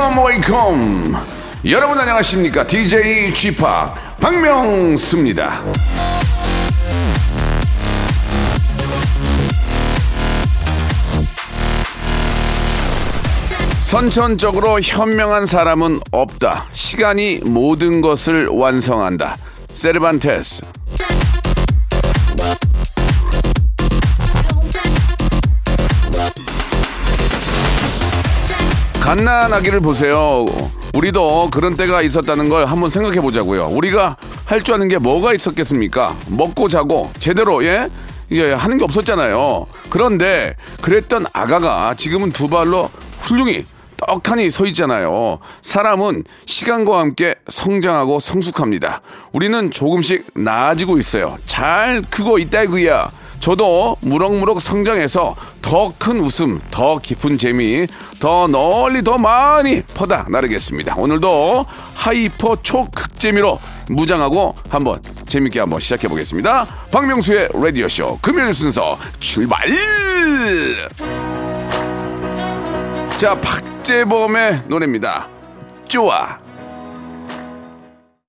Wake up wake up 여러분 안녕하십니까 DJ G-Park 박명수입니다 선천적으로 현명한 사람은 없다. 시간이 모든 것을 완성한다. 세르반테스. 갓난아기를 보세요. 우리도 그런 때가 있었다는 걸 한번 생각해 보자고요. 우리가 할 줄 아는 게 뭐가 있었겠습니까? 먹고 자고 제대로 예? 예, 하는 게 없었잖아요. 그런데 그랬던 아가가 지금은 두 발로 훌륭히 떡하니 서 있잖아요. 사람은 시간과 함께 성장하고 성숙합니다. 우리는 조금씩 나아지고 있어요. 잘 크고 있다 이거야. 저도 무럭무럭 성장해서 더 큰 웃음, 더 깊은 재미, 더 널리 더 많이 퍼다 나르겠습니다. 오늘도 hyper 초극재미로 무장하고 한번 재밌게 한번 시작해 보겠습니다. 박명수의 라디오 쇼 금요일 순서 출발! 자, 박재범의 노래입니다. 좋아.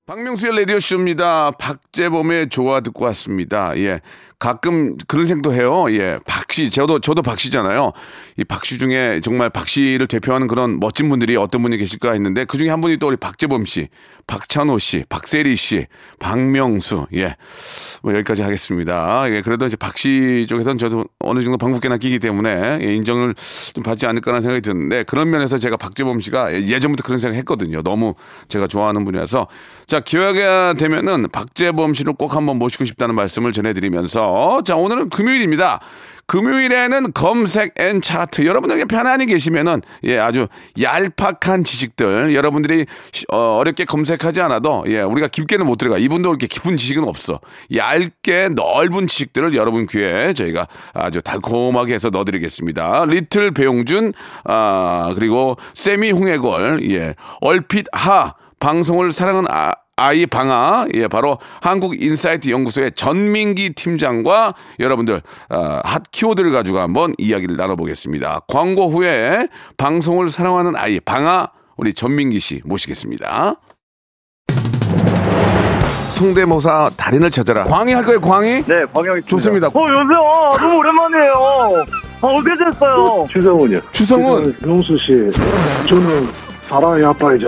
박명수의 라디오 쇼입니다. 박재범의 좋아 듣고 왔습니다. 예. 가끔 그런 생도 해요. 예. 박씨, 저도, 저도 박씨잖아요. 이 박씨 중에 정말 박씨를 대표하는 그런 멋진 분들이 어떤 분이 계실까 했는데 그 중에 한 분이 또 우리 박재범 씨, 박찬호 씨, 박세리 씨, 박명수. 예. 뭐 여기까지 하겠습니다. 예. 그래도 이제 박씨 쪽에서는 저도 어느 정도 방국계나 끼기 때문에 예, 인정을 좀 받지 않을까라는 생각이 드는데 그런 면에서 제가 박재범 씨가 예전부터 그런 생각 했거든요. 너무 제가 좋아하는 분이라서 자, 기회가 되면은 박재범 씨를 꼭 한번 모시고 싶다는 말씀을 전해드리면서 자, 오늘은 금요일입니다. 금요일에는 검색 and 차트. 여러분들에게 편안히 계시면은, 예, 아주 얄팍한 지식들. 여러분들이 어, 어렵게 검색하지 않아도, 예, 우리가 깊게는 못 들어가. 이분도 그렇게 깊은 지식은 없어. 얇게 넓은 지식들을 여러분 귀에 저희가 아주 달콤하게 해서 넣어드리겠습니다. little 배용준, 아, 그리고 세미 홍해걸, 예, 얼핏 하. 방송을 사랑하는 아, 아이 방아 예 바로 한국 인사이트 연구소의 전민기 팀장과 여러분들 어, 핫 키워드를 가지고 한번 이야기를 나눠보겠습니다. 광고 후에 방송을 사랑하는 아이 방아 우리 전민기 씨 모시겠습니다. 성대모사 달인을 찾아라. 광희 할 거예요, 광희? 네, 광영이 좋습니다. 어, 여보세요. 너무 오랜만이에요. 아, 어떻게 됐어요? 추성훈이요. 추성훈 명수 씨, 저는 사랑이 아빠이자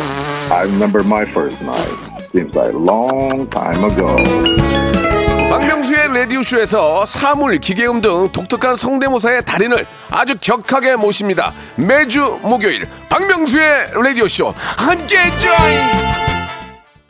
I remember my first night. Seems like a long time ago. 박명수의 라디오쇼에서 사물, 기계음 등 독특한 성대모사의 달인을 아주 격하게 모십니다. 매주 목요일 박명수의 라디오쇼 함께 join!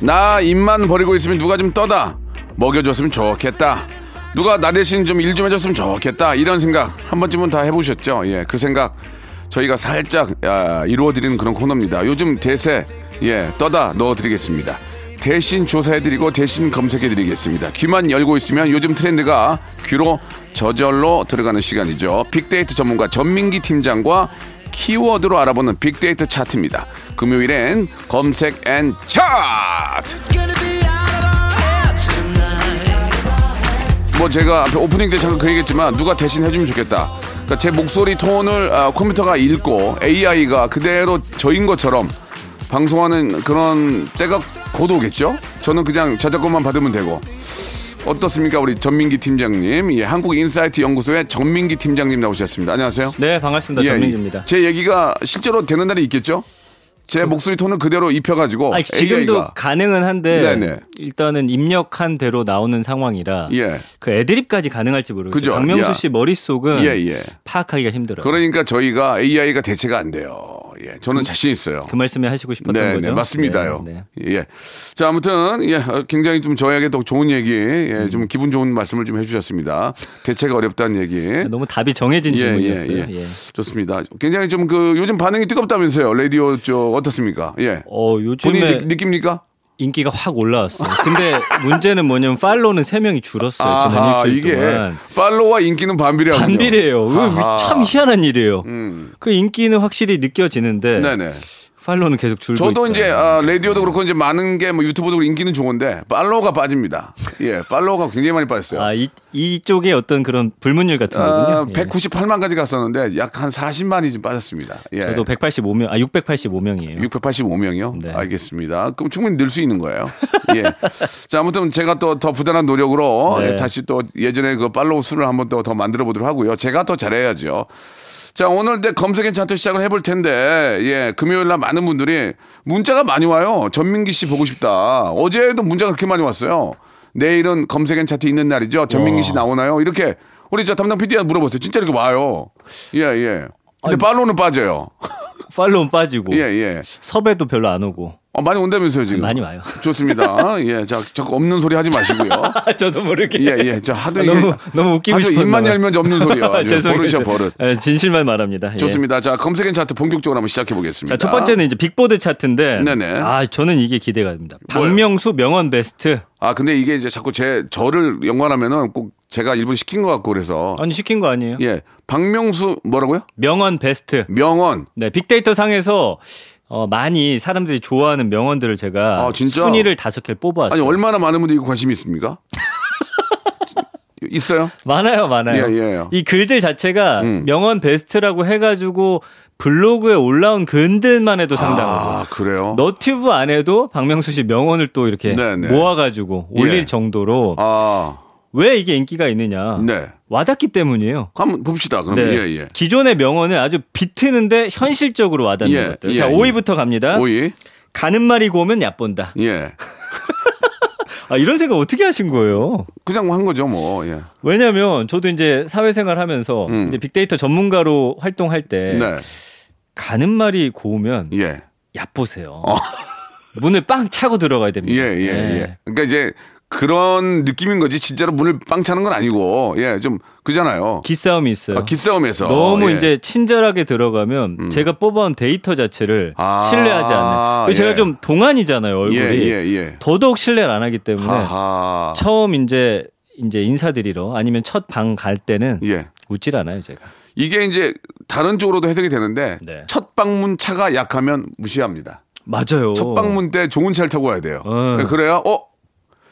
나 입만 버리고 있으면 누가 좀 떠다 먹여줬으면 좋겠다. 누가 나 대신 좀 일좀 해줬으면 좋겠다. 이런 생각 한 번쯤은 다 해보셨죠? 예, 그 생각 저희가 살짝 야, 이루어드리는 그런 코너입니다. 요즘 대세 예 떠다 넣어드리겠습니다. 대신 조사해드리고 대신 검색해드리겠습니다. 귀만 열고 있으면 요즘 트렌드가 귀로 저절로 들어가는 시간이죠. 빅데이터 전문가 전민기 팀장과 키워드로 알아보는 빅데이터 차트입니다. 금요일엔 검색 and 차트! 뭐 제가 오프닝 때 잠깐 그 얘기했지만 누가 대신 해주면 좋겠다. 그러니까 제 목소리 톤을 아, 컴퓨터가 읽고 AI가 그대로 저인 것처럼 방송하는 그런 때가 곧 오겠죠? 저는 그냥 저작권만 받으면 되고. 어떻습니까? 우리 전민기 팀장님. 예, 한국인사이트 연구소의 전민기 팀장님 나오셨습니다. 안녕하세요. 네, 반갑습니다. 예, 전민기입니다. 제 얘기가 실제로 되는 날이 있겠죠? 제 목소리 톤을 그대로 입혀가지고. 아니, 지금도 AI가. 가능은 한데 네네. 일단은 입력한 대로 나오는 상황이라 예. 그 애드립까지 가능할지 모르겠어요. 그죠. 박명수 야. 씨 머릿속은 예, 예. 파악하기가 힘들어요. 그러니까 저희가 AI가 대체가 안 돼요. 예, 저는 자신 있어요. 그 말씀에 하시고 싶었던 네, 거죠. 네, 맞습니다요. 네, 네. 예. 자, 아무튼, 예, 어, 굉장히 좀 저에게 더 좋은 얘기, 예, 좀 기분 좋은 말씀을 좀 해주셨습니다. 대체가 어렵다는 얘기. 너무 답이 정해진 예, 예, 질문이었어요. 예. 예. 좋습니다. 굉장히 좀 그 요즘 반응이 뜨겁다면서요. 라디오 쪽 어떻습니까? 예. 어, 요즘에 느, 느낍니까? 인기가 확 올라왔어요. 근데 문제는 뭐냐면 팔로우는 3명이 줄었어요. 지난 아하, 일주일 이게 동안. 팔로와 인기는 반비례하군요. 반비례예요. 참 희한한 일이에요. 음. 그 인기는 확실히 느껴지는데 네네. 팔로우는 계속 줄고 저도 있다. 이제 아, 라디오도 그렇고 이제 많은 게 뭐 유튜브도 그렇고 인기는 좋은데 팔로워가 빠집니다. 예, 팔로워가 굉장히 많이 빠졌어요. 아, 이, 이쪽에 어떤 그런 불문율 같은 아, 거군요. 예. 198만까지 갔었는데 약 한 40만이 좀 빠졌습니다. 예. 저도 185명, 아, 685명이에요. 685명이요? 네. 알겠습니다. 그럼 충분히 늘 수 있는 거예요. 예. 자, 아무튼 제가 또 더 부단한 노력으로 네. 예, 다시 또 예전에 그 팔로우 수를 한번 또 더 만들어 보도록 하고요. 제가 더 잘해야죠. 자, 오늘 이제 검색엔 차트 시작을 해볼 텐데, 예, 금요일 날 많은 분들이 문자가 많이 와요. 전민기 씨 보고 싶다. 어제도 문자가 그렇게 많이 왔어요. 내일은 검색엔 차트 있는 날이죠. 전민기 씨 나오나요? 이렇게 우리 저 담당 PD한테 물어봤어요. 진짜 이렇게 와요. 예, 예. 근데 팔로우는 빠져요. 팔로우는 빠지고 예, 예. 섭외도 별로 안 오고 어, 많이 온다면서요, 지금. 많이 와요. 좋습니다. 예, 자, 자꾸 없는 소리 하지 마시고요. 저도 모르게 예, 예. 자, 하도 이게 너무 너무 웃기고 싶었나 입만. 열면 없는 소리야. 아주 죄송해요. 버릇이야, 버릇. 예, 진실만 말합니다. 예. 좋습니다. 자, 검색엔 차트 본격적으로 한번 시작해 보겠습니다. 자, 첫 번째는 이제 빅보드 차트인데 네네. 아, 저는 이게 기대가 됩니다. 박명수 명언 베스트. 아, 근데 이게 이제 자꾸 제 저를 연관하면은 꼭 제가 일부러 시킨 것 같고 그래서 아니 시킨 거 아니에요? 예, 박명수 뭐라고요? 명언 베스트. 명언. 네, 빅데이터 상에서 어, 많이 사람들이 좋아하는 명언들을 제가 아, 진짜? 순위를 다섯 개를 뽑아왔어요. 아니 얼마나 많은 분들이 관심이 있습니까? 있어요? 많아요, 많아요. 예, 예. 이 글들 자체가 음. 명언 베스트라고 해가지고 블로그에 올라온 글들만 해도 상당하고 아, 그래요? 너튜브 안에도 박명수 씨 명언을 또 이렇게 네, 네. 모아가지고 올릴 예. 정도로 아, 왜 이게 인기가 있느냐 네. 와닿기 때문이에요. 한번 봅시다. 그럼 네. 예, 예. 기존의 명언을 아주 비트는데 현실적으로 와닿는 예, 것들. 예, 자, 예. 5위부터 갑니다. 오이. 가는 말이 고우면 얕본다. 예. 아, 이런 생각 어떻게 하신 거예요? 그냥 한 거죠, 뭐. 예. 왜냐면 저도 이제 사회생활 하면서 음. 이제 빅데이터 전문가로 활동할 때 네. 가는 말이 고우면 예. 얕보세요. 문을 빵 차고 들어가야 예, 됩니다. 예, 네. 예. 그러니까 이제 그런 느낌인 거지. 진짜로 문을 빵 차는 건 아니고. 예, 좀 그잖아요. 기싸움이 있어요. 아, 기싸움에서. 너무 예. 이제 친절하게 들어가면 제가 뽑아온 데이터 자체를 아, 신뢰하지 않는. 제가 예. 좀 동안이잖아요 얼굴이. 예, 예, 예. 더더욱 신뢰를 안 하기 때문에 하하. 처음 이제 이제 인사드리러 아니면 첫 방 갈 때는 예. 웃질 않아요 제가. 이게 이제 다른 쪽으로도 해석이 되는데 네. 첫 방문 차가 약하면 무시합니다. 맞아요. 첫 방문 때 좋은 차를 타고 와야 돼요. 어. 네, 그래야 어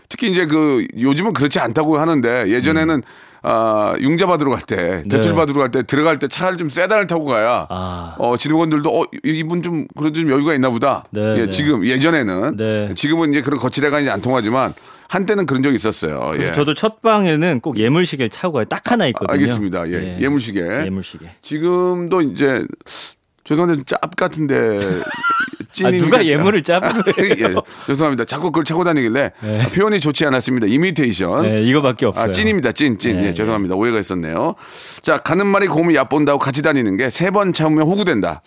특히 이제 그 요즘은 그렇지 않다고 하는데 예전에는 아 융자 받으러 갈 때 대출 네. 받으러 갈 때 들어갈 때 차를 좀 세단을 타고 가야 아. 어 직원들도 어 이- 이분 좀 그래도 좀 여유가 있나 보다. 네, 예, 네. 지금 예전에는 네. 지금은 이제 그런 거칠애가 이제 안 통하지만 한때는 그런 적이 있었어요. 예. 저도 첫 방에는 꼭 예물시계를 차고 가요. 딱 하나 있거든요. 알겠습니다. 예. 예 물시계. 예물시계. 지금도 이제 죄송한데 좀짭 같은데 아, 누가 짭. 예물을 짜고 예, 죄송합니다. 자꾸 그걸 차고 다니길래 아, 표현이 좋지 않았습니다. 이미테이션. 네, 이거밖에 없어요. 아, 찐입니다. 찐, 찐. 네, 예, 죄송합니다. 오해가 있었네요. 자, 가는 말이 고우면 얕본다고 같이 다니는 게 세 번 참으면 호구된다.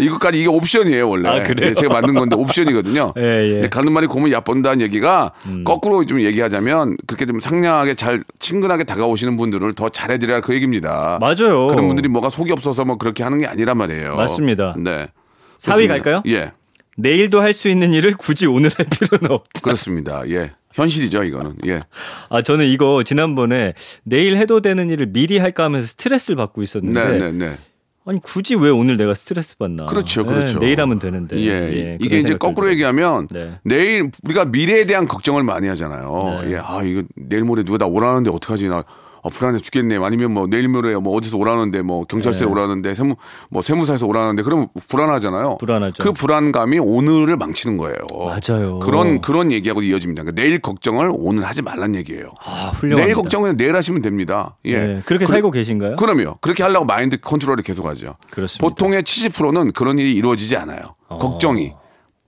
이것까지 이게 옵션이에요, 원래. 아, 그래요? 예, 제가 만든 건데 옵션이거든요. 예, 예. 가는 말이 고우면 얕본다는 얘기가 음. 거꾸로 좀 얘기하자면 그렇게 좀 상냥하게 잘 친근하게 다가오시는 분들을 더 잘해드려야 그 얘기입니다. 맞아요. 그런 분들이 뭐가 속이 없어서 뭐 그렇게 하는 게 아니란 말이에요. 맞습니다. 네. 사위. 갈까요? 예. 내일도 할 수 있는 일을 굳이 오늘 할 필요는 없다. 그렇습니다. 예. 현실이죠, 이거는. 예. 아 저는 이거 지난번에 내일 해도 되는 일을 미리 할까 하면서 스트레스를 받고 있었는데 네, 네, 네. 아니 굳이 왜 오늘 내가 스트레스 받나? 그렇죠, 네, 그렇죠. 내일 하면 되는데. 예. 예, 이게 이제 거꾸로. 얘기하면 네. 내일 우리가 미래에 대한 걱정을 많이 하잖아요. 네. 예. 아, 이거 내일 모레 누가 나 오라는데 어떡하지? 나 어, 불안해 죽겠네. 아니면 뭐 내일 모레 뭐 어디서 오라는데 뭐 경찰서에 네. 오라는데 세무 뭐 세무사에서 오라는데 그러면 불안하잖아요. 불안하죠. 그 불안감이 오늘을 망치는 거예요. 맞아요. 그런 그런 얘기하고 이어집니다. 그러니까 내일 걱정을 오늘 하지 말란 얘기예요. 아, 훌륭합니다. 내일 걱정은 내일 하시면 됩니다. 예. 네, 그렇게 그- 살고 계신가요? 그럼요. 그렇게 하려고 마인드 컨트롤을 계속 하죠. 그렇습니다. 보통의 70%는 그런 일이 이루어지지 않아요. 어. 걱정이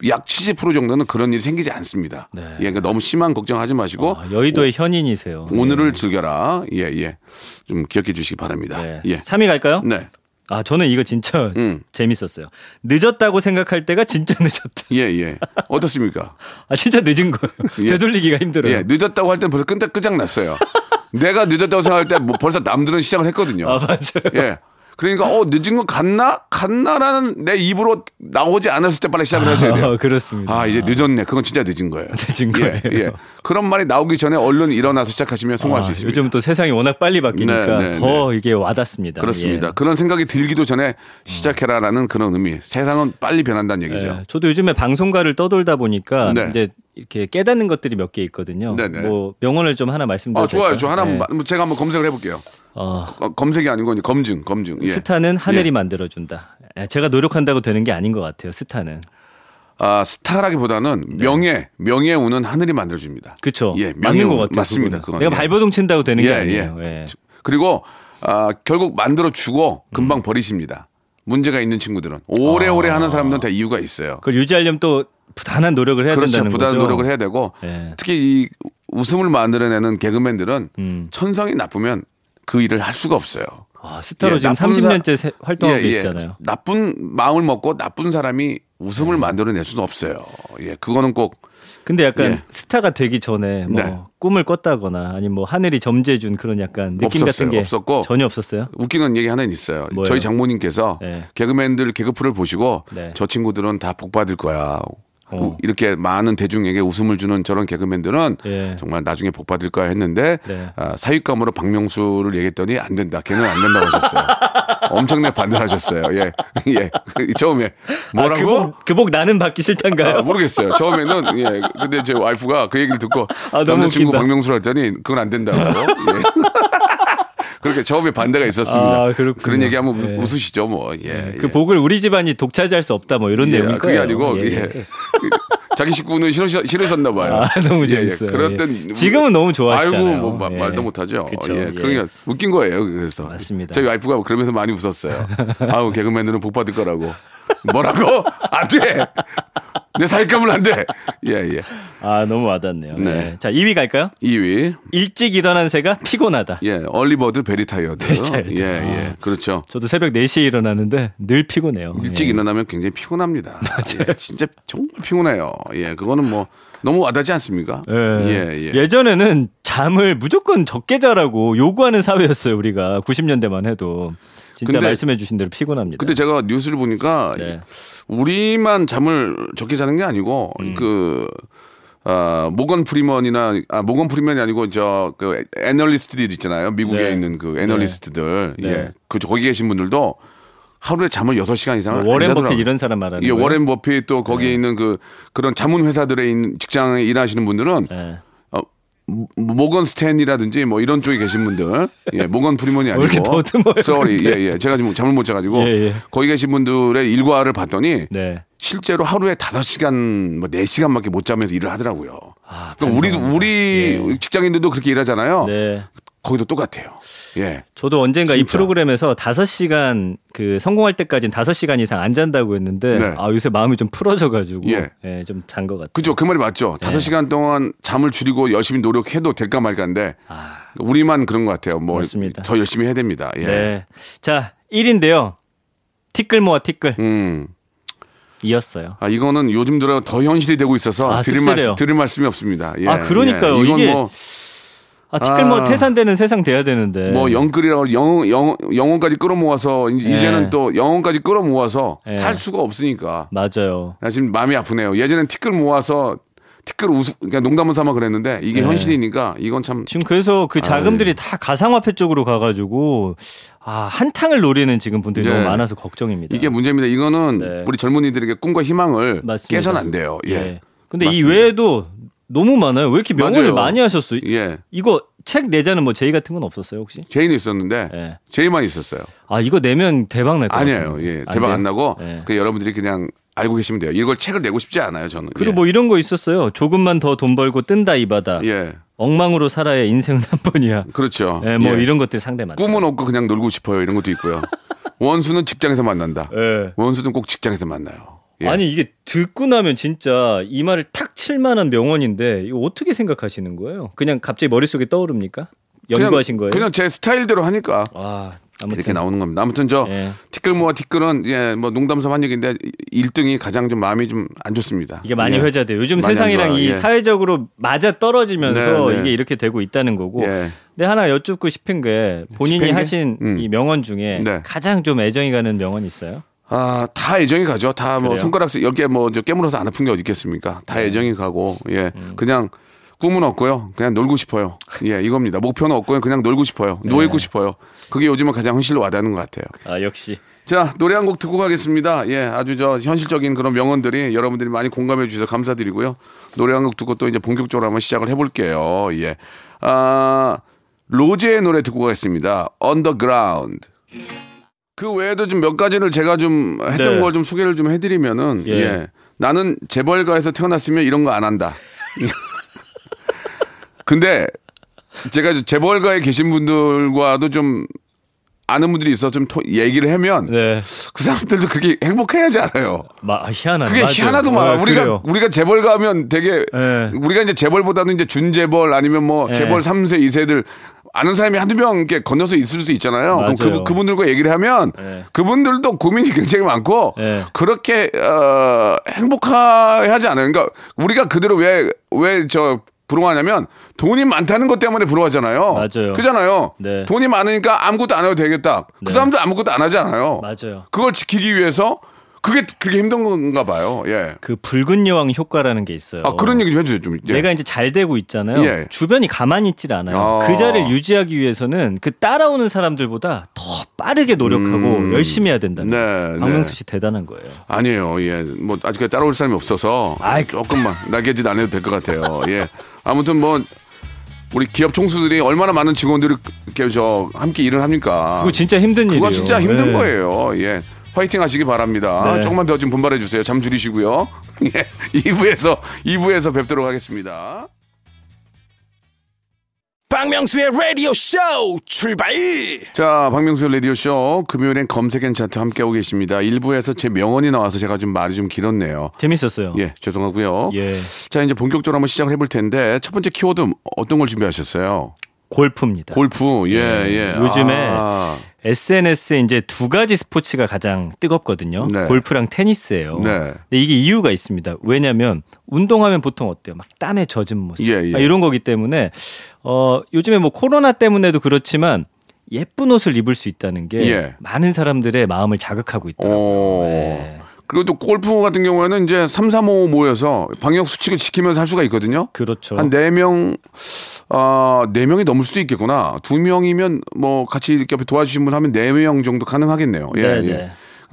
약 70% 정도는 그런 일이 생기지 않습니다. 네. 예, 그러니까 너무 심한 걱정하지 마시고 아, 여의도의 현인이세요. 오늘을 즐겨라. 예, 예. 좀 기억해 주시기 바랍니다. 네. 예. 3위 갈까요? 네. 아, 저는 이거 진짜 음. 재밌었어요. 늦었다고 생각할 때가 진짜 늦었다. 예, 예. 어떻습니까? 아, 진짜 늦은 거예요. 예. 되돌리기가 힘들어요. 예, 늦었다고 할 때는 벌써 끈적 끄장 났어요. 내가 늦었다고 생각할 때 뭐 벌써 남들은 시작을 했거든요. 아, 맞아요. 예. 그러니까 어 늦은 거 갔나 갔나라는 내 입으로 나오지 않았을 때 빨리 시작을 하셔야 돼요. 아, 그렇습니다. 아 이제 늦었네. 그건 진짜 늦은 거예요. 늦은 예, 거예요. 예. 그런 말이 나오기 전에 얼른 일어나서 시작하시면 성공할 아, 수 있습니다. 요즘 또 세상이 워낙 빨리 바뀌니까 네, 네, 더 이게 와닿습니다. 그렇습니다. 예. 그런 생각이 들기도 전에 시작해라라는 그런 의미. 세상은 빨리 변한다는 얘기죠. 예, 저도 요즘에 방송가를 떠돌다 보니까 네. 이제 이렇게 깨닫는 것들이 몇 개 있거든요. 네네. 뭐 명언을 좀 하나 말씀드려도 아 좋아요. 저 하나 제가 한번 검색을 해볼게요. 어, 어, 검색이 아니고 검증, 검증. 예. 스타는 하늘이 예. 만들어준다. 예, 제가 노력한다고 되는 게 아닌 것 같아요. 스타는. 아 스타라기보다는 명예, 명예운은 하늘이 만들어줍니다. 그렇죠. 예, 맞는 명예운. 것 같아요. 맞습니다. 그건. 내가 예. 발버둥 친다고 되는 게 예, 아니에요. 예. 예. 그리고 아, 결국 만들어 주고 금방 음. 버리십니다. 문제가 있는 친구들은 오래오래 아. 하는 사람들은 다 이유가 있어요. 그걸 유지하려면 또 부단한 노력을 해야 그렇죠. 된다는 부단한 거죠. 노력을 해야 되고 예. 특히 이 웃음을 만들어내는 개그맨들은 음. 천성이 나쁘면 그 일을 할 수가 없어요. 아, 스타로 예, 지금 나쁜 30년째 세- 활동하고 예, 예. 계시잖아요. 나쁜 마음을 먹고 나쁜 사람이 웃음을 네. 만들어낼 수는 없어요. 예, 그거는 꼭 근데 약간 예. 스타가 되기 전에 뭐 네. 꿈을 꿨다거나 아니면 뭐 하늘이 점지해준 그런 약간 느낌 없었어요. 같은 게 없었고. 전혀 없었어요. 웃기는 얘기 하나 있어요. 뭐예요? 저희 장모님께서 네. 개그맨들 개그프를 보시고 네. 저 친구들은 다 복 받을 거야. 어. 이렇게 많은 대중에게 웃음을 주는 저런 개그맨들은 예. 정말 나중에 복 받을 거야 했는데 네. 아, 사윗감으로 박명수를 얘기했더니 안 된다. 걔는 안 된다고 하셨어요. 엄청나게 반대를 하셨어요. 예. 예. 처음에 뭐라고? 아, 그복, 그복 나는 받기 싫단가요? 아, 모르겠어요. 처음에는 예. 근데 제 와이프가 그 얘기를 듣고 아, 너무 남자친구. 박명수를 했더니 그건 안 된다고. 예. 그렇게 처음에 반대가 있었습니다. 아, 그렇군요. 그런 얘기하면 우- 예. 웃으시죠, 뭐. 예. 그 예. 복을 우리 집안이 독차지할 수 없다 뭐 이런 예, 내용일 그게. 아니고 예, 예. 예. 자기 식구는 싫으셨, 싫으셨나 봐요. 아, 너무 예, 예. 재밌어요. 그랬더니 예. 지금은 너무 좋아하시잖아요. 아이고 뭐 마- 예. 말도 못하죠. 그쵸, 예. 예. 그러니까 웃긴 거예요. 그래서 맞습니다. 저희 와이프가 그러면서 많이 웃었어요. 아우 개그맨들은 복 받을 거라고. 뭐라고? 안 돼. 내 사윗감은 안 돼. 예 예. 아 너무 와닿네요. 네. 예. 자 2위 갈까요? 2위 일찍 일어난 새가 피곤하다. 예 early bird very tired. Very tired. 예 예. 아. 그렇죠. 저도 새벽 4시에 일어나는데 늘 피곤해요. 일찍 예. 일어나면 굉장히 피곤합니다. 예, 진짜 정말 피곤해요. 예, 그거는 뭐 너무 와닿지 않습니까? 예. 예, 예. 예전에는 잠을 무조건 적게 자라고 요구하는 사회였어요. 우리가 90년대만 해도 진짜 근데- 말씀해 주신 대로 피곤합니다. 근데 제가 뉴스를 보니까 네. 우리만 잠을 적게 자는 게 아니고 음. 그 아, 모건 프리먼이나 아 모건 프리먼이 아니고 저그 애널리스트들 있잖아요. 미국에 네. 있는 그 애널리스트들. 네. 예. 그 거기 계신 분들도 하루에 잠을 6시간 이상을 뭐 워렌 안 버핏. 이런 사람 말하는 예, 거예요. 워렌 버핏 또 거기에 네. 있는 그 그런 자문 회사들에 있는 직장에 일하시는 분들은 예. 어, 모- 모건 스탠리라든지 뭐 이런 쪽에 계신 분들, 예, 모건 프리먼이 아니고, 왜 이렇게 더듬어요, sorry, 근데? 예, 예, 제가 지금 잠을 못 자가지고 예, 예. 거기 계신 분들의 일과를 봤더니 네. 실제로 하루에 다섯 시간, 뭐 네 시간밖에 못 자면서 일을 하더라고요. 아, 그러니까 우리도. 우리 예. 직장인들도 그렇게 일하잖아요. 네. 거기도 똑같아요. 예, 저도 언젠가 이 진짜. 프로그램에서 5시간 그 성공할 때까지는 5시간 이상 안 잔다고 했는데 네. 아 요새 마음이 좀 풀어져 가지고 예. 예. 좀잔 것 같아요. 그죠? 그 말이 맞죠. 네. 다섯 시간 동안 잠을 줄이고 열심히 노력해도 될까 말까인데 아, 우리만 그런 것 같아요. 뭐 맞습니다. 더 열심히 해야 됩니다. 예. 네. 자, 1인데요. 티끌 모아 티끌 음. 이었어요. 아 이거는 요즘 들어 더 현실이 되고 있어서 아, 드릴. 말, 드릴 말씀이 없습니다. 예, 아, 그러니까요. 예. 이건 이게 뭐, 아, 티끌 모아 아. 태산되는 세상 돼야 되는데. 뭐 영끌이라고 영, 영, 영혼까지 끌어모아서 이- 예. 이제는 또 영혼까지 끌어모아서 예. 살 수가 없으니까 맞아요. 나 지금 마음이 아프네요. 예전엔 티끌 모아서 티끌 우스 그러니까 농담은 삼아 그랬는데 이게 네. 현실이니까 이건 참 지금 그래서 그 자금들이 아유. 다 가상화폐 쪽으로 가가지고 아 한탕을 노리는 지금 분들이 네. 너무 많아서 걱정입니다. 이게 문제입니다. 이거는 네. 우리 젊은이들에게 꿈과 희망을 맞습니다. 깨서는 안 돼요. 예. 예. 근데 이 맞습니다. 외에도 너무 많아요. 왜 이렇게 명언을 맞아요. 많이 하셨어요? 예. 이거 책 내자는 뭐 제의 같은 건 없었어요 혹시? 제의는 있었는데 예. 제의만 있었어요. 아 이거 내면 대박 날것 같아요. 아니에요. 예, 대박 안, 나고 예. 그 여러분들이 그냥 알고 계시면 돼요. 이걸 책을 내고 싶지 않아요. 저는. 그리고 예. 뭐 이런 거 있었어요. 조금만 더 돈 벌고 뜬다 이 바다. 예, 엉망으로 살아야 인생은 한 번이야. 그렇죠. 예, 뭐 예. 이런 것들 상대 많죠. 꿈은 없고 그냥 놀고 싶어요. 이런 것도 있고요. 원수는 직장에서 만난다. 예. 원수는 꼭 직장에서 만나요. 예. 아니 이게 듣고 나면 진짜 이 말을 탁 칠만한 명언인데 이거 어떻게 생각하시는 거예요? 그냥 갑자기 머릿속에 떠오릅니까? 연구하신 거예요? 그냥 제 스타일대로 하니까 아 아무튼 이렇게 나오는 겁니다. 아무튼 저 예. 티끌 모아 티끌은 예, 뭐 농담삼 한 얘기인데 1등이 가장 좀 마음이 좀 안 좋습니다. 이게 많이 예. 회자돼요. 요즘 많이 세상이랑. 이 예. 사회적으로 맞아 떨어지면서 네, 네. 이게 이렇게 되고 있다는 거고. 예. 근데 하나 여쭙고 싶은 게 본인이 싶은 게? 하신 음. 이 명언 중에 네. 가장 좀 애정이 가는 명언이 있어요? 아, 다 애정이 가죠. 다 뭐? 손가락 10개 뭐저 깨물어서 안 아픈 게 어디 있겠습니까? 다 애정이 가고. 예. 음. 그냥 꿈은 없고요. 그냥 놀고 싶어요. 예, 이겁니다. 목표는 없고요. 그냥 놀고 싶어요. 누워 있고 싶어요. 그게 요즘은 가장 현실로 와닿는 것 같아요. 아 역시 자, 노래 한 곡 듣고 가겠습니다. 예, 아주 저 현실적인 그런 명언들이 여러분들이 많이 공감해 주셔서 감사드리고요. 노래 한 곡 듣고 또 이제 본격적으로 한번 시작을 해볼게요. 예. 아, 로제의 노래 듣고 가겠습니다. 그 외에도 좀 몇 가지를 제가 좀 했던 네. 걸좀 소개를 좀 해드리면은, 예. 예. 나는 재벌가에서 태어났으면 이런 거 안 한다. 근데 제가 재벌가에 계신 분들과도 좀 아는 분들이 있어 좀 토- 얘기를 하면 네. 그 사람들도 그렇게 행복해하지 않아요. 마, 희한한 그게 맞아요. 희한하도 어, 막 우리가 그래요. 우리가 재벌 가면 되게 네. 우리가 이제 재벌보다는 이제 준재벌 아니면 뭐 네. 재벌 3세 2세들 아는 사람이 한두 명 이렇게 건너서 있을 수 있잖아요. 그럼 맞아요. 그, 그분들과 얘기를 하면 네. 그분들도 고민이 굉장히 많고 네. 그렇게 어, 행복하지 않아요. 그러니까 우리가 그대로 왜 왜 저 부러워하냐면 돈이 많다는 것 때문에 부러워하잖아요. 맞아요. 그잖아요. 네. 돈이 많으니까 아무것도 안 해도 되겠다. 그 네. 사람도 아무것도 안 하지 않아요. 맞아요. 그걸 지키기 위해서 그게 그게 힘든 건가 봐요. 예. 그 붉은 여왕 효과라는 게 있어요. 아 그런 얘기 좀 해주세요. 좀. 예. 내가 이제 잘 되고 있잖아요. 예. 주변이 가만히 있질 않아요. 아. 그 자리를 유지하기 위해서는 그 따라오는 사람들보다 더 빠르게 노력하고 음. 열심히 해야 된다. 네, 박명수 네. 씨 대단한 거예요. 아니에요. 예. 뭐 아직까지 따라올 사람이 없어서 아이, 그- 조금만 날개짓 안 해도 될 것 같아요. 예. 아무튼 뭐 우리 기업 총수들이 얼마나 많은 직원들이 이렇게 저 함께 일을 합니까? 그거 진짜 힘든 일이에요. 그거 진짜 힘든 네. 거예요. 예. 화이팅 하시기 바랍니다. 네. 조금만 더 좀 분발해 주세요. 잠 줄이시고요. 예. 2부에서 2부에서 뵙도록 하겠습니다. 박명수의 라디오 쇼 출발 자, 박명수 라디오 쇼 금요일엔 검색엔 차트 함께하고 계십니다. 1부에서 제 명언이 나와서 제가 좀 말이 좀 길었네요. 재밌었어요. 예, 죄송하고요. 예. 자, 이제 본격적으로 한번 시작을 해볼 텐데 첫 번째 키워드 어떤 걸 준비하셨어요? 골프입니다. 골프. 예, 예. 요즘에 아, SNS에 이제 두 가지 스포츠가 가장 뜨겁거든요. 네. 골프랑 테니스예요. 네. 근데 이게 이유가 있습니다. 왜냐하면 운동하면 보통 어때요? 막 땀에 젖은 모습 예, 예. 아, 이런 거기 때문에 어 요즘에 뭐 코로나 때문에도 그렇지만 예쁜 옷을 입을 수 있다는 게 예. 많은 사람들의 마음을 자극하고 있더라고요. 오. 네. 그리고 또 골프 같은 경우에는 이제 3, 4, 5 모여서 방역 수칙을 지키면서 할 수가 있거든요. 그렇죠. 한 네명 아, 네명이 넘을 수도 있겠구나. 두명이면 뭐 같이 이렇게 옆에 도와주신 분 하면 네명 정도 가능하겠네요. 예, 네, 예. 네.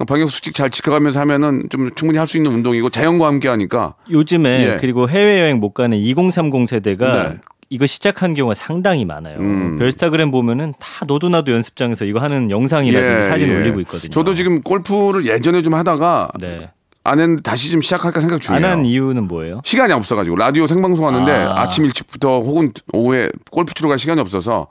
방역 수칙 잘 지켜가면서 하면은 좀 충분히 할 수 있는 운동이고 자연과 함께 하니까 요즘에 예. 그리고 해외 여행 못 가는 2030 세대가 네. 이거 시작한 경우가 상당히 많아요. 음. 별스타그램 보면은 다 너도 나도 연습장에서 이거 하는 영상이라든지 사진 올리고 있거든요. 예, 저도 지금 골프를 예전에 좀 하다가 네. 안 했는데 다시 좀 시작할까 생각 중이에요. 안 한 이유는 뭐예요? 시간이 없어가지고 라디오 생방송 하는데 아. 아. 침 일찍부터 혹은 오후에 골프 치러 갈 시간이 없어서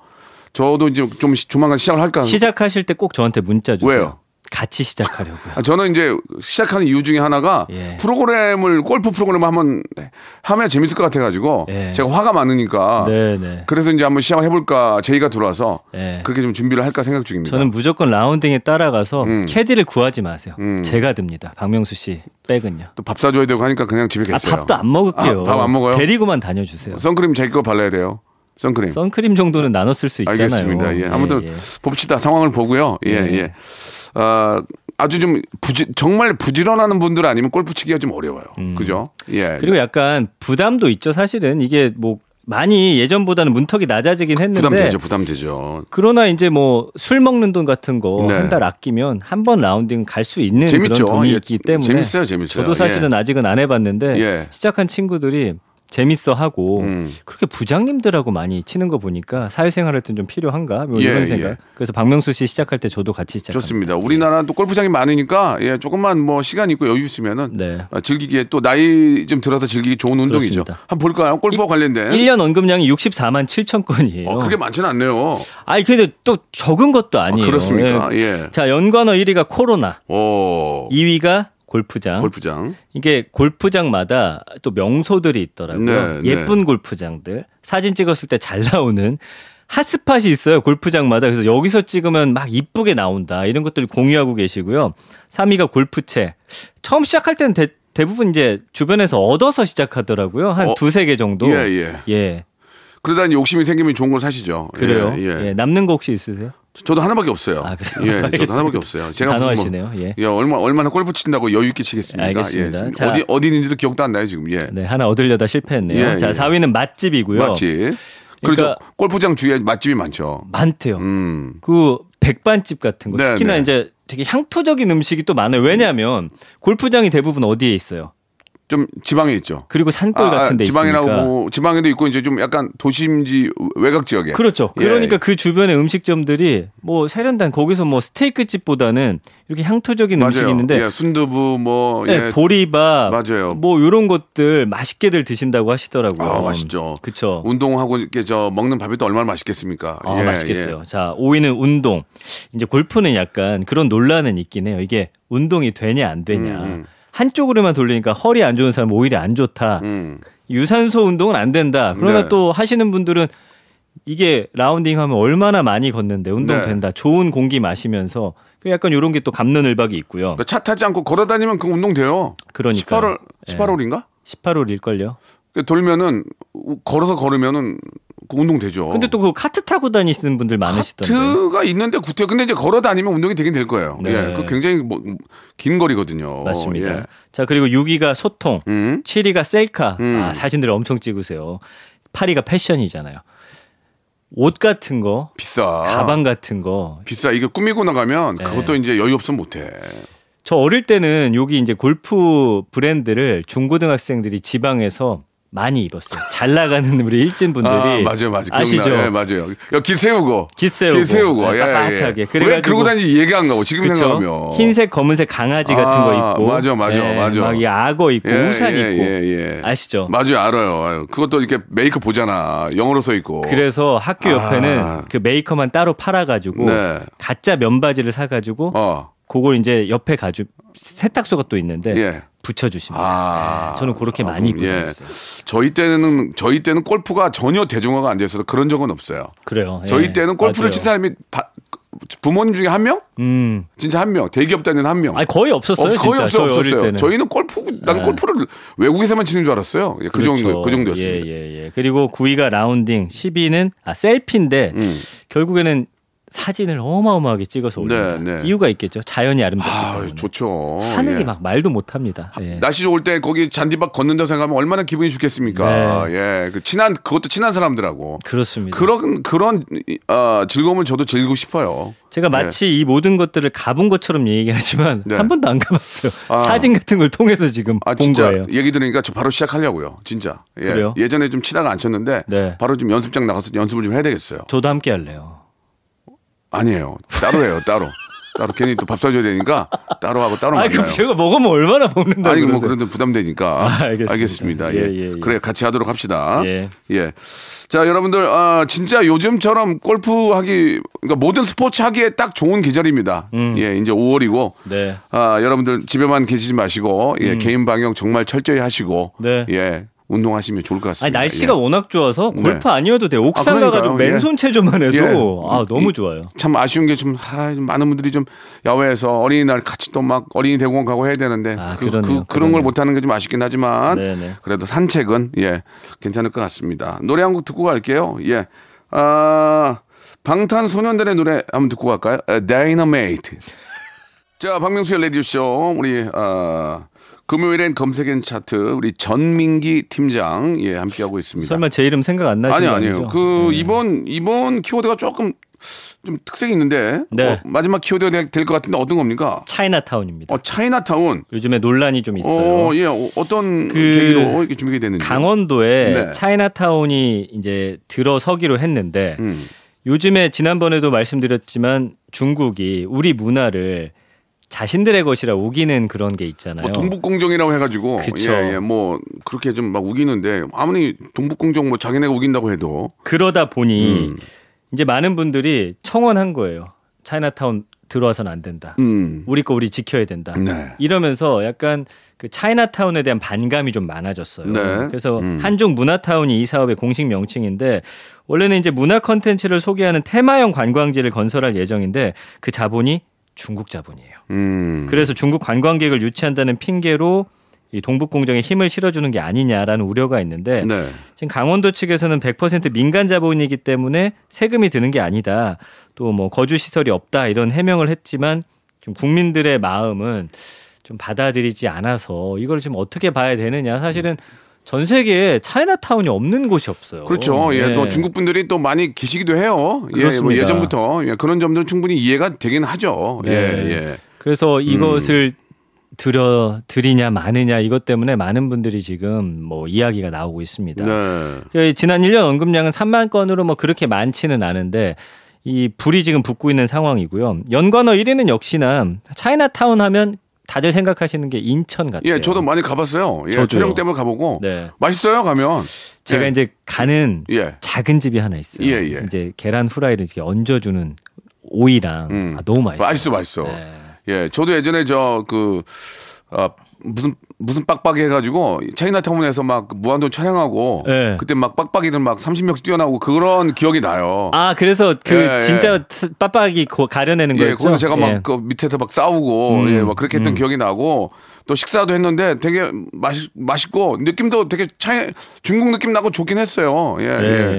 저도 이제 좀 시- 조만간 시작을 할까. 시작하실 때 꼭 저한테 문자 주세요. 왜요? 같이 시작하려고요. 아, 저는 이제 시작하는 이유 중에 하나가 예. 프로그램을 골프 프로그램을 한번 하면 재밌을 것 같아가지고 예. 제가 화가 많으니까 네, 네. 그래서 이제 한번 시작을 해볼까 제의가 들어와서 예. 그렇게 좀 준비를 할까 생각 중입니다. 저는 무조건 라운딩에 따라가서 음. 캐디를 구하지 마세요. 음. 제가 듭니다. 박명수 씨 백은요. 또 밥 사줘야 되고 하니까 그냥 집에 아 계세요. 밥도 안 먹을게요. 아, 밥안 먹어요? 데리고만 다녀주세요. 선크림 자기 거 발라야 돼요. 선크림. 선크림 정도는 나눠 쓸수 있잖아요. 알겠습니다. 예. 아무튼 예. 봅시다. 상황을 보고요. 예, 예. 예. 아, 아주 좀 부지, 정말 부지런하는 분들 아니면 골프 치기가 좀 어려워요. 그죠? 예. 음. 그리고 약간 부담도 있죠. 사실은 이게 뭐 많이 예전보다는 문턱이 낮아지긴 했는데 부담되죠. 부담되죠. 그러나 이제 뭐 술 먹는 돈 같은 거 네. 한달 아끼면 한 번 라운딩 갈 수 있는 재밌죠. 그런 돈이 예, 있기 때문에 재밌어요, 재밌어요. 저도 사실은 아직은 안 해봤는데 예. 시작한 친구들이 재밌어 하고 음. 그렇게 부장님들하고 많이 치는 거 보니까 사회생활 할땐 좀 필요한가 뭐 예, 이런 생각. 예. 그래서 박명수 씨 시작할 때 저도 같이 시작. 좋습니다. 우리나라 또 골프장이 많으니까 예, 조금만 뭐 시간 있고 여유 있으면은 네. 아, 즐기기에 또 나이 좀 들어서 즐기기 좋은 운동이죠. 그렇습니다. 한번 볼까요? 골프와 관련된. 1년 언급량이 64만 7천 건이에요. 어, 그게 많지는 않네요. 아니 근데 또 적은 것도 아니에요. 아, 그렇습니까? 예. 자 연관어 1위가 코로나, 오. 2위가 골프장. 골프장. 이게 골프장마다 또 명소들이 있더라고요. 네, 예쁜 골프장들 사진 찍었을 때 잘 나오는 핫스팟이 있어요. 골프장마다 그래서 여기서 찍으면 막 이쁘게 나온다 이런 것들을 공유하고 계시고요. 3위가 골프채. 처음 시작할 때는 대, 대부분 이제 주변에서 얻어서 시작하더라고요. 한 어, 두세 개 정도. 예, 예. 예. 그러다 욕심이 생기면 좋은 걸 사시죠. 그래요. 예, 예. 예, 남는 거 혹시 있으세요? 저도 하나밖에 없어요. 아, 그래요? 예, 저도 알겠습니다. 하나밖에 없어요. 제가 무슨 단호하시네요. 예. 예, 얼마 얼마나 골프 친다고 여유 있게 치겠습니까? 알겠습니다. 예. 자. 어디 어디 있는지도 기억도 안 나요 지금. 예. 네, 하나 얻으려다 실패했네요. 예, 자, 예. 4위는 맛집이고요. 맛집. 그렇죠. 그러니까- 골프장 주위에 맛집이 많죠. 많대요. 음. 그 백반집 같은 거 네, 특히나 네. 이제 되게 향토적인 음식이 또 많아요. 왜냐하면 골프장이 대부분 어디에 있어요? 좀 지방에 있죠. 그리고 산골 아, 아, 같은 데 지방이라고 있으니까. 뭐, 지방에도 있고 이제 좀 약간 도심지 외곽 지역에. 그렇죠. 예. 그러니까 그 주변의 음식점들이 뭐 세련된 거기서 뭐 스테이크 집보다는 이렇게 향토적인 음식이 맞아요. 있는데 예, 순두부 뭐 네, 예. 보리밥 맞아요. 뭐 이런 것들 맛있게들 드신다고 하시더라고요. 아, 맛있죠. 그렇죠. 운동하고 이렇게 저 먹는 밥이 또 얼마나 맛있겠습니까? 아, 예, 맛있겠어요. 자, 5위는 운동. 이제 골프는 약간 그런 논란은 있긴 해요. 이게 운동이 되냐 안 되냐. 음, 음. 한쪽으로만 돌리니까 허리 안 좋은 사람은 오히려 안 좋다. 예. 음. 유산소 운동은 안 된다. 그러나 네. 또 하시는 분들은 이게 라운딩 하면 얼마나 많이 걷는데 운동 네. 된다. 좋은 공기 마시면서 그 약간 이런 게 또 감는 을박이 있고요. 그러니까 차 타지 않고 걸어 다니면 그 운동 돼요. 그러니까 18월 18월인가? 18홀일걸요. 돌면은 우- 걸어서 걸으면은 그 운동 되죠. 근데 또 그 카트 타고 다니시는 분들 많으시던데. 카트가 있는데 구태여 근데 이제 걸어 다니면 운동이 되긴 될 거예요. 네. 예, 그 굉장히 뭐, 긴 거리거든요. 맞습니다. 예. 자, 그리고 6위가 소통, 음. 7위가 셀카. 음. 아, 사진들 엄청 찍으세요. 8위가 패션이잖아요. 옷 같은 거, 비싸. 가방 같은 거. 비싸. 이게 꾸미고 나가면 네. 그것도 이제 여유 없으면 못 해. 저 어릴 때는 여기 이제 골프 브랜드를 중고등학생들이 지방에서 많이 입었어요. 잘 나가는 우리 일진 분들이 아, 맞아요, 맞아요. 아시죠? 예, 맞아요. 야, 깃 세우고. 깃 세우고. 깃 세우고. 네, 예, 빳빳하게. 예. 그래가지고- 왜 그러고 다니지 이해 안 가고 지금 생각하면. 흰색, 검은색 강아지 같은 아, 거 입고. 맞아, 맞아, 예, 맞아. 막 이 악어 입고 예, 우산 예, 입고. 예, 예. 아시죠? 맞아요, 알아요. 아유, 그것도 이렇게 메이커 보잖아. 영어로 써 있고. 그래서 학교 옆에는 아. 그 메이커만 따로 팔아가지고 네. 가짜 면바지를 사가지고 어. 그걸 이제 옆에 가지고 세탁소가 또 있는데 예. 붙여주십니다. 아. 저는 그렇게 많이 입고 예. 다녔어요. 저희 때는 저희 때는 골프가 전혀 대중화가 안 돼서 그런 적은 없어요. 그래요. 예. 저희 때는 골프를 맞아요. 친 사람이 바- 부모님 중에 한 명? 음, 진짜 한 명. 대기업 다니는 한 명. 아니 거의 없었어요. 없, 거의 없어, 없었어요. 저희는 골프, 나는 네. 골프를 외국에서만 치는 줄 알았어요. 예, 그 그렇죠. 정도, 그 정도였습니다. 예, 예, 예. 그리고 9위가 라운딩, 10위는 아 셀피인데 음. 결국에는 사진을 어마어마하게 찍어서 올립니다. 네, 네. 이유가 있겠죠. 자연이 아름답기 아. 좋죠. 하늘이 예. 막 말도 못합니다. 예. 날씨 좋을 때 거기 잔디밭 걷는다 생각하면 얼마나 기분이 좋겠습니까? 예, 그 친한 그것도 친한 사람들하고 그렇습니다. 그런 그런 어, 즐거움을 저도 즐기고 싶어요. 제가 마치 이 모든 것들을 가본 것처럼 얘기하지만 네. 한 번도 안 가봤어요. 아. 사진 같은 걸 통해서 지금 아본 진짜 거예요. 얘기 들으니까 저 바로 시작하려고요. 진짜. 예. 그래요? 예전에 좀 치다가 안 쳤는데 네. 바로 좀 연습장 나가서 연습을 좀 해야 되겠어요. 저도 함께 할래요. 아니에요. 따로 해요. 따로. 따로 괜히 또 밥 사줘야 되니까 따로 하고 따로 만나요. 그럼 제가 먹으면 얼마나 먹는다고 아니 뭐? 그런데 부담되니까 아, 알겠습니다. 예. 예, 예, 예. 그래 같이 하도록 합시다. 예. 예. 자 여러분들 아, 진짜 요즘처럼 골프 하기 그러니까 모든 스포츠 하기에 딱 좋은 계절입니다. 음. 예 이제 5월이고 네. 아 여러분들 집에만 계시지 마시고 예 개인 방역 정말 철저히 하시고 음. 네. 예 운동하시면 좋을 것 아니 같습니다. 날씨가 예. 워낙 좋아서 골프 네. 아니어도 돼요. 옥상 아, 가가지고. 예. 맨손 체조만 해도 예. 아 너무 이- 좋아요. 참 아쉬운 게좀 많은 분들이 좀 야외에서 어린이날 같이 또 막 어린이 대공원 가고 해야 되는데 아, 그, 그러네요. 그, 런 그러네요. 걸 못하는 게 좀 아쉽긴 하지만 네네. 그래도 산책은 예 괜찮을 것 같습니다. 노래 한 곡 듣고 갈게요. 예, 아 방탄소년단의 노래 한번 듣고 갈까요? 다이너메이트. 자, 박명수의 라디오 쇼 우리 아 금요일엔 검색엔 차트 우리 전민기 팀장 예 함께 하고 있습니다. 설마 제 이름 생각 안 나시는 아니. 아니죠? 그 네. 이번 이번 키워드가 조금 좀 특색이 있는데 네. 어, 마지막 키워드가 될것 같은데 어떤 겁니까? 차이나타운입니다. 어, 차이나타운. 요즘에 논란이 좀 있어요. 어, 예, 어, 어떤 그 계기로 이렇게 준비가 됐는지. 강원도에 네. 차이나타운이 이제 들어서기로 했는데 음. 요즘에 지난번에도 말씀드렸지만 중국이 우리 문화를 자신들의 것이라 우기는 그런 게 있잖아요. 뭐 동북공정이라고 해가지고 그쵸. 예, 예, 뭐 그렇게 좀 막 우기는데 아무리 동북공정 뭐 자기네가 우긴다고 해도 그러다 보니 음. 이제 많은 분들이 청원한 거예요. 차이나타운 들어와서는 안 된다. 음. 우리 거 우리 지켜야 된다. 네. 이러면서 약간 그 차이나타운에 대한 반감이 좀 많아졌어요. 네. 그래서 음. 한중 문화타운이 이 사업의 공식 명칭인데 원래는 이제 문화 컨텐츠를 소개하는 테마형 관광지를 건설할 예정인데 그 자본이 중국 자본이에요. 음. 그래서 중국 관광객을 유치한다는 핑계로 이 동북 공정에 힘을 실어주는 게 아니냐라는 우려가 있는데 네. 지금 강원도 측에서는 100% 민간 자본이기 때문에 세금이 드는 게 아니다. 또 뭐 거주 시설이 없다 이런 해명을 했지만 좀 국민들의 마음은 좀 받아들이지 않아서 이걸 지금 어떻게 봐야 되느냐. 사실은 전 세계에 차이나타운이 없는 곳이 없어요. 그렇죠. 예, 네. 또 중국 분들이 또 많이 계시기도 해요. 예, 뭐. 예전부터 예, 그런 점들은 충분히 이해가 되긴 하죠. 네. 예, 예. 그래서 이것을 들여 드리냐 마느냐 이것 때문에 많은 분들이 지금 뭐 이야기가 나오고 있습니다. 네. 그 지난 1년 언급량은 3만 건으로 뭐 그렇게 많지는 않은데 이 불이 지금 붙고 있는 상황이고요. 연관어 1위는 역시나 차이나타운 하면 다들 생각하시는 게 인천 같아요. 예, 저도 많이 가봤어요. 예, 저도요. 촬영 때문에 가보고 네. 맛있어요 가면. 제가 예. 이제 가는 예. 작은 집이 하나 있어요. 예, 예. 이제 계란 후라이를 이렇게 얹어주는 오이랑 음. 아, 너무 맛있어요. 맛있어, 맛있어. 네. 예, 저도 예전에 저그 아, 무슨 무슨 빡빡이 해가지고 차이나타운에서 막 무한도 촬영하고 네. 그때 막 빡빡이들 막 30명씩 뛰어나오고 그런 기억이 나요. 아 그래서 그 예, 예. 진짜 빡빡이 고- 가려내는 예, 거였죠. 거기서 제가 예. 막그 밑에서 막 싸우고 음, 예, 막 그렇게 했던 음. 기억이 나고 또 식사도 했는데 되게 맛있 맛있고 느낌도 되게 차이 중국 느낌 나고 좋긴 했어요. 예, 예.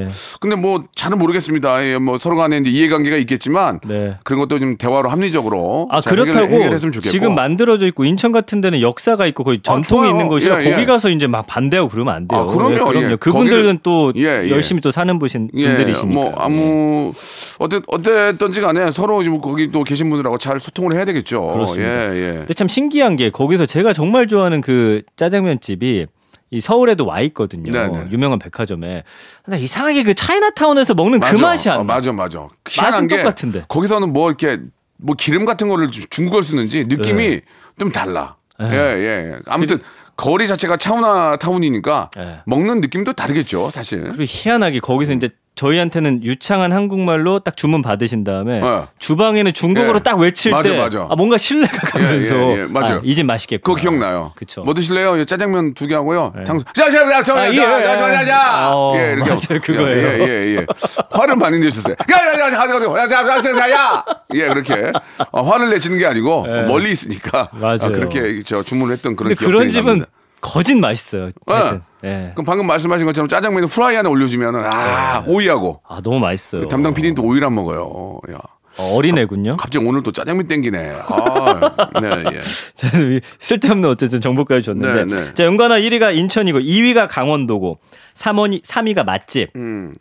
예. 근데 뭐 잘은 모르겠습니다. 예, 뭐 서로 간에 이제 이해관계가 있겠지만 네. 그런 것도 좀 대화로 합리적으로 아잘 해결- 그렇다고 해결했으면 좋겠고. 지금 만들어져 있고 인천 같은 데는 역사가 있고 거의 전통이 좋아요. 있는 곳이라 예, 예. 거기 가서 이제 막 반대하고 그러면 안 돼요. 아, 그럼요. 예, 그럼요. 예. 그분들은 또 예, 예. 열심히 또 사는 분신 예, 분들이시니까. 뭐 아무 어땠 어땠던지 간에 서로 지금 거기 또 계신 분들하고 잘 소통을 해야 되겠죠. 그렇습니다. 예, 예. 근데 참 신기한 게 거기서 제가 정말 좋아하는 그 짜장면 집이 이 서울에도 와 있거든요. 네네. 유명한 백화점에. 근데 이상하게 그 차이나타운에서 먹는 그 맞아. 맛이 안 어, 나. 맞아, 맞아. 희한한 게 똑같은데. 거기서는 뭐 이렇게 뭐 기름 같은 거를 주- 중국어를 쓰는지 느낌이 네. 좀 달라. 예, 예. 아무튼 거리 자체가 차우나 타운이니까 네. 먹는 느낌도 다르겠죠, 사실. 그리고 희한하게 거기서 이제 저희한테는 유창한 한국말로 딱 주문 받으신 다음에 어. 주방에는 중국어로 예. 딱 외칠 맞아, 때 맞아. 아, 뭔가 신뢰가 가면서 예, 예, 맞아요. 아, 이제 맛있겠구나. 그거 기억나요. 그쵸. 뭐 드실래요? 예, 짜장면 두 개 하고요. 네. 탕수. 자, 자, 자, 자, 아, 자, 예, 자, 예. 자, 자, 자. 어, 예, 이렇게. 맞아요, 그거예요. 예, 예, 예. 화를 많이 내셨어요. 야, 야, 야, 가자, 가자. 야, 자, 자, 자, 자, 야. 예, 그렇게. 어, 화를 내시는 게 아니고 예. 멀리 있으니까. 맞아요. 아, 그렇게 저 주문을 했던 그런 기억이 그런 집은 납니다. 거짓 맛있어요. 하여튼. 예. 그럼 방금 말씀하신 것처럼 짜장면에 후라이 안에 올려주면은 아 오이하고 아 너무 맛있어요. 그 담당 PD는 또 오이를 안 먹어요. 야 어, 어린애군요. 갑자기 오늘 또 짜장면 땡기네. 아, 네, 예. 저는 쓸데없는 어쨌든 정보까지 줬는데. 네, 네. 자, 연관어 1위가 인천이고 2위가 강원도고 3원이 3위가 맛집. 음,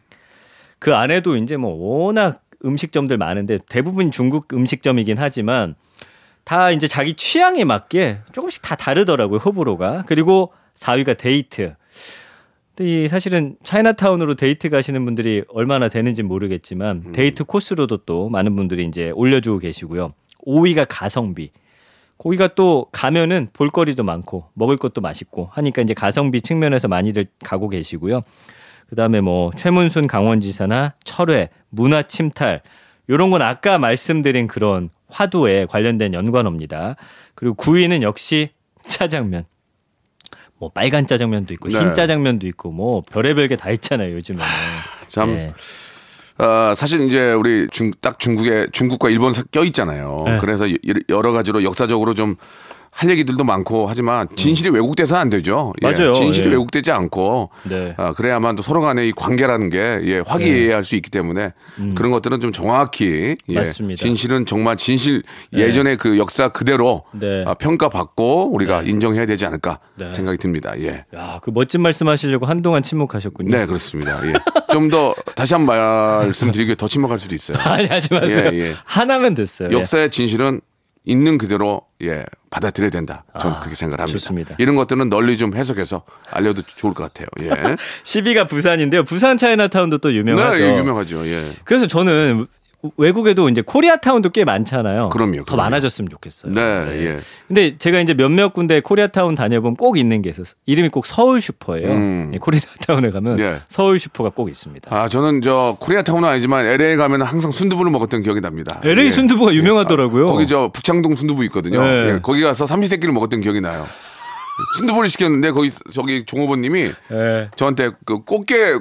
그 안에도 이제 뭐 워낙 음식점들 많은데 대부분 중국 음식점이긴 하지만 다 이제 자기 취향에 맞게 조금씩 다 다르더라고요 호불호가. 그리고 4위가 데이트. 근데 이 사실은 차이나타운으로 데이트 가시는 분들이 얼마나 되는지 모르겠지만 데이트 코스로도 또 많은 분들이 이제 올려주고 계시고요. 5위가 가성비. 거기가 또 가면은 볼거리도 많고 먹을 것도 맛있고 하니까 이제 가성비 측면에서 많이들 가고 계시고요. 그다음에 뭐 최문순 강원지사나 철회, 문화 침탈 요런 건 아까 말씀드린 그런 화두에 관련된 연관어입니다. 그리고 9위는 역시 짜장면. 뭐 빨간 짜장면도 있고 네. 흰 짜장면도 있고 뭐 별의별 게 다 있잖아요, 요즘에는. 참 네. 어, 사실 이제 우리 중, 딱 중국에 중국과 일본 껴 있잖아요. 네. 그래서 여- 여러 가지로 역사적으로 좀 할 얘기들도 많고 하지만 진실이 왜곡돼서는 안 되죠. 예, 맞아요. 진실이 예. 왜곡되지 않고 네. 아, 그래야만 또 서로 간의 이 관계라는 게 예, 화기애애할 수 있기 때문에 그런 것들은 좀 정확히 예, 음. 맞습니다. 진실은 정말 진실 예전의 그 역사 그대로 네. 아, 평가받고 우리가 인정해야 되지 않을까 네. 생각이 듭니다. 예. 야, 그 멋진 말씀하시려고 한동안 침묵하셨군요. 네, 그렇습니다. 예. 좀 더 다시 한번 말씀드리기에 더 침묵할 수도 있어요. 아니 하지 마세요. 예, 예. 하나면 됐어요. 예. 역사의 진실은 있는 그대로 예 받아들여야 된다. 저는 그렇게 생각을 합니다. 좋습니다. 이런 것들은 널리 좀 해석해서 알려도 좋을 것 같아요. 예. 12가 부산인데요. 부산 차이나타운도 또 유명하죠. 네, 유명하죠. 예. 그래서 저는 외국에도 이제 코리아타운도 꽤 많잖아요. 그럼요, 더 그럼요. 많아졌으면 좋겠어요. 네, 예. 근데 제가 이제 몇몇 군데 코리아타운 다녀보면 꼭 있는 게 있어서 이름이 꼭 서울 슈퍼예요. 음. 예, 코리아타운에 가면 예. 서울 슈퍼가 꼭 있습니다. 아, 저는 저 코리아타운은 아니지만 LA 가면 항상 순두부를 먹었던 기억이 납니다. LA 예. 순두부가 유명하더라고요. 아, 거기 저 북창동 순두부 있거든요. 네. 예, 거기 가서 삼시세끼를 먹었던 기억이 나요. 순두부를 시켰는데 거기 저기 종업원님이 예. 저한테 그 꽃게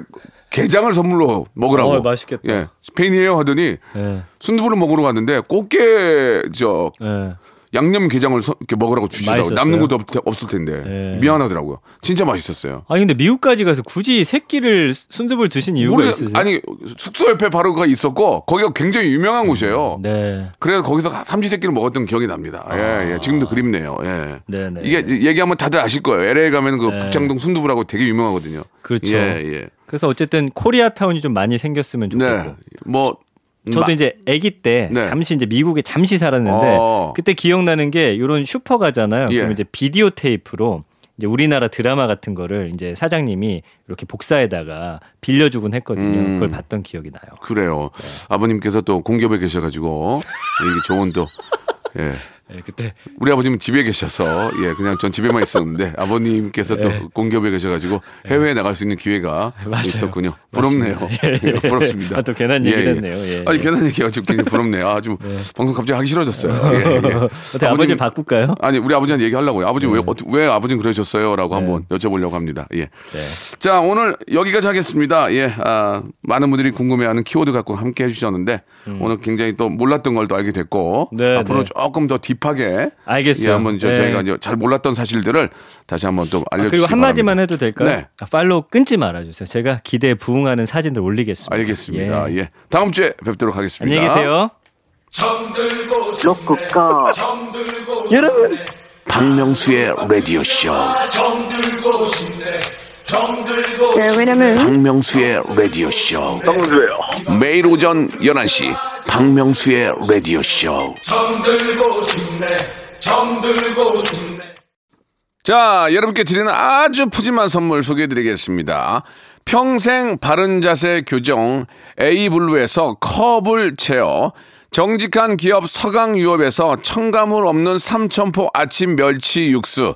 게장을 선물로 먹으라고. 어, 맛있겠다. 예. 팬이에요 하더니 예. 순두부를 먹으러 갔는데 꽃게 저 예. 양념 게장을 서- 이렇게 먹으라고 주시더라고요. 맛있었어요? 남는 것도 없, 없을 텐데 예. 미안하더라고요. 진짜 맛있었어요. 아니 근데 미국까지 가서 굳이 새끼를 순두부를 드신 이유가 모르 있으세요? 아니 숙소 옆에 바로 가 있었고 거기가 굉장히 유명한 곳이에요. 네. 그래서 거기서 삼시세끼를 먹었던 기억이 납니다. 예, 아. 예. 지금도 그립네요. 예. 네 네. 이게 얘기하면 다들 아실 거예요. LA 가면 그 네. 북창동 순두부라고 되게 유명하거든요. 그렇죠. 예, 예. 그래서 어쨌든 코리아 타운이 좀 많이 생겼으면 좋겠고. 네. 뭐 저도 마- 이제 아기 때 네. 잠시 이제 미국에 잠시 살았는데 어. 그때 기억나는 게 이런 슈퍼 가잖아요. 예. 그럼 이제 비디오 테이프로 이제 우리나라 드라마 같은 거를 이제 사장님이 이렇게 복사에다가 빌려주곤 했거든요. 음. 그걸 봤던 기억이 나요. 그래요. 네. 아버님께서 또 공기업에 계셔가지고 이게 좋은 또 예. 예, 그때 우리 아버님은 집에 계셔서 예 그냥 전 집에만 있었는데 아버님께서 또 공기업에 계셔가지고 해외에 나갈 수 있는 기회가 네. 맞아요. 있었군요. 부럽네요. 예, 예. 부럽습니다. 아, 또 괜한 얘기를 했네요. 예, 아니 예. 괜한 얘기가 좀 굉장히 부럽네요. 아주 방송 갑자기 하기 싫어졌어요. 예, 예. 어떻게 아버지 바꿀까요? 아니 우리 아버지한테 얘기하려고요. 아버지 네. 왜왜 아버지는 그러셨어요?라고 한번 여쭤보려고 합니다. 예. 네. 자 오늘 여기까지 하겠습니다. 예, 아, 많은 분들이 궁금해하는 키워드 갖고 함께 해주셨는데 오늘 굉장히 또 몰랐던 걸 또 알게 됐고 음. 네, 앞으로 네. 조금 더 딥 하게 알겠어요. 예, 한번 저, 네. 저희가 이제 잘 몰랐던 사실들을 다시 한번 또 아, 알려주시기 그리고 한마디만 바랍니다. 해도 될까요? 네. 아, 팔로우 끊지 말아주세요. 제가 기대에 부응하는 사진들 올리겠습니다. 알겠습니다. 예. 예. 다음 주에 뵙도록 하겠습니다. 안녕히 계세요. 로쿠가 여러분 박명수의 라디오 쇼. 네, 왜냐면 박명수의 라디오 쇼. 매일 오전 11시 박명수의 라디오 쇼. 자, 여러분께 드리는 아주 푸짐한 선물 소개해 드리겠습니다. 평생 바른 자세 교정 에이블루에서 커블체어 정직한 기업 서강유업에서 첨가물 없는 삼천포 아침 멸치 육수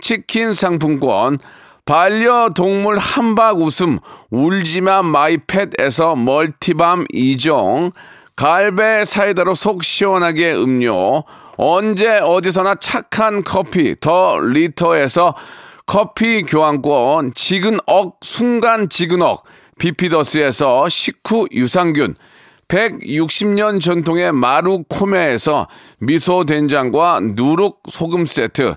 치킨 상품권, 반려동물 함박웃음 울지마 마이펫에서 multi balm 2종, 갈배 사이다로 속 시원하게 음료, 언제 어디서나 착한 커피 더 리터에서 커피 교환권, 지근억 순간 지근억, 비피더스에서 식후 유산균, 160년 전통의 마루코메에서 미소 된장과 누룩 소금 세트,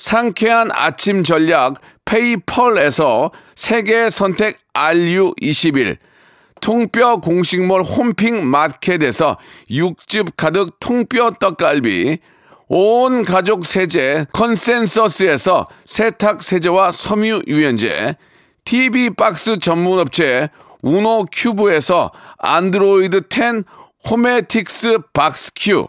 상쾌한 아침 전략 페이펄에서 세계 선택 RU21, 통뼈 공식몰 홈핑 마켓에서 육즙 가득 통뼈 떡갈비, 온 가족 세제 컨센서스에서 세탁 세제와 섬유 유연제, TV 박스 전문 업체 우노 큐브에서 안드로이드 10 호메틱스 박스 큐,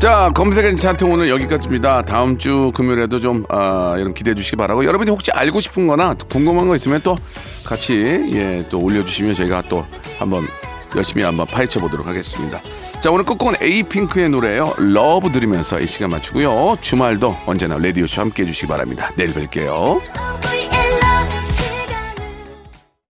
자, 검색엔 차트 오늘 여기까지입니다. 다음 주 금요일에도 좀, 아, 여러분 기대해 주시기 바라고. 여러분이 혹시 알고 싶은 거나 궁금한 거 있으면 또 같이, 예, 또 올려주시면 저희가 또 한번 열심히 한번 파헤쳐 보도록 하겠습니다. 자, 오늘 끝곡은 에이핑크의 노래예요 LUV 들으면서 이 시간 마치고요. 주말도 언제나 라디오쇼 함께 해주시기 바랍니다. 내일 뵐게요.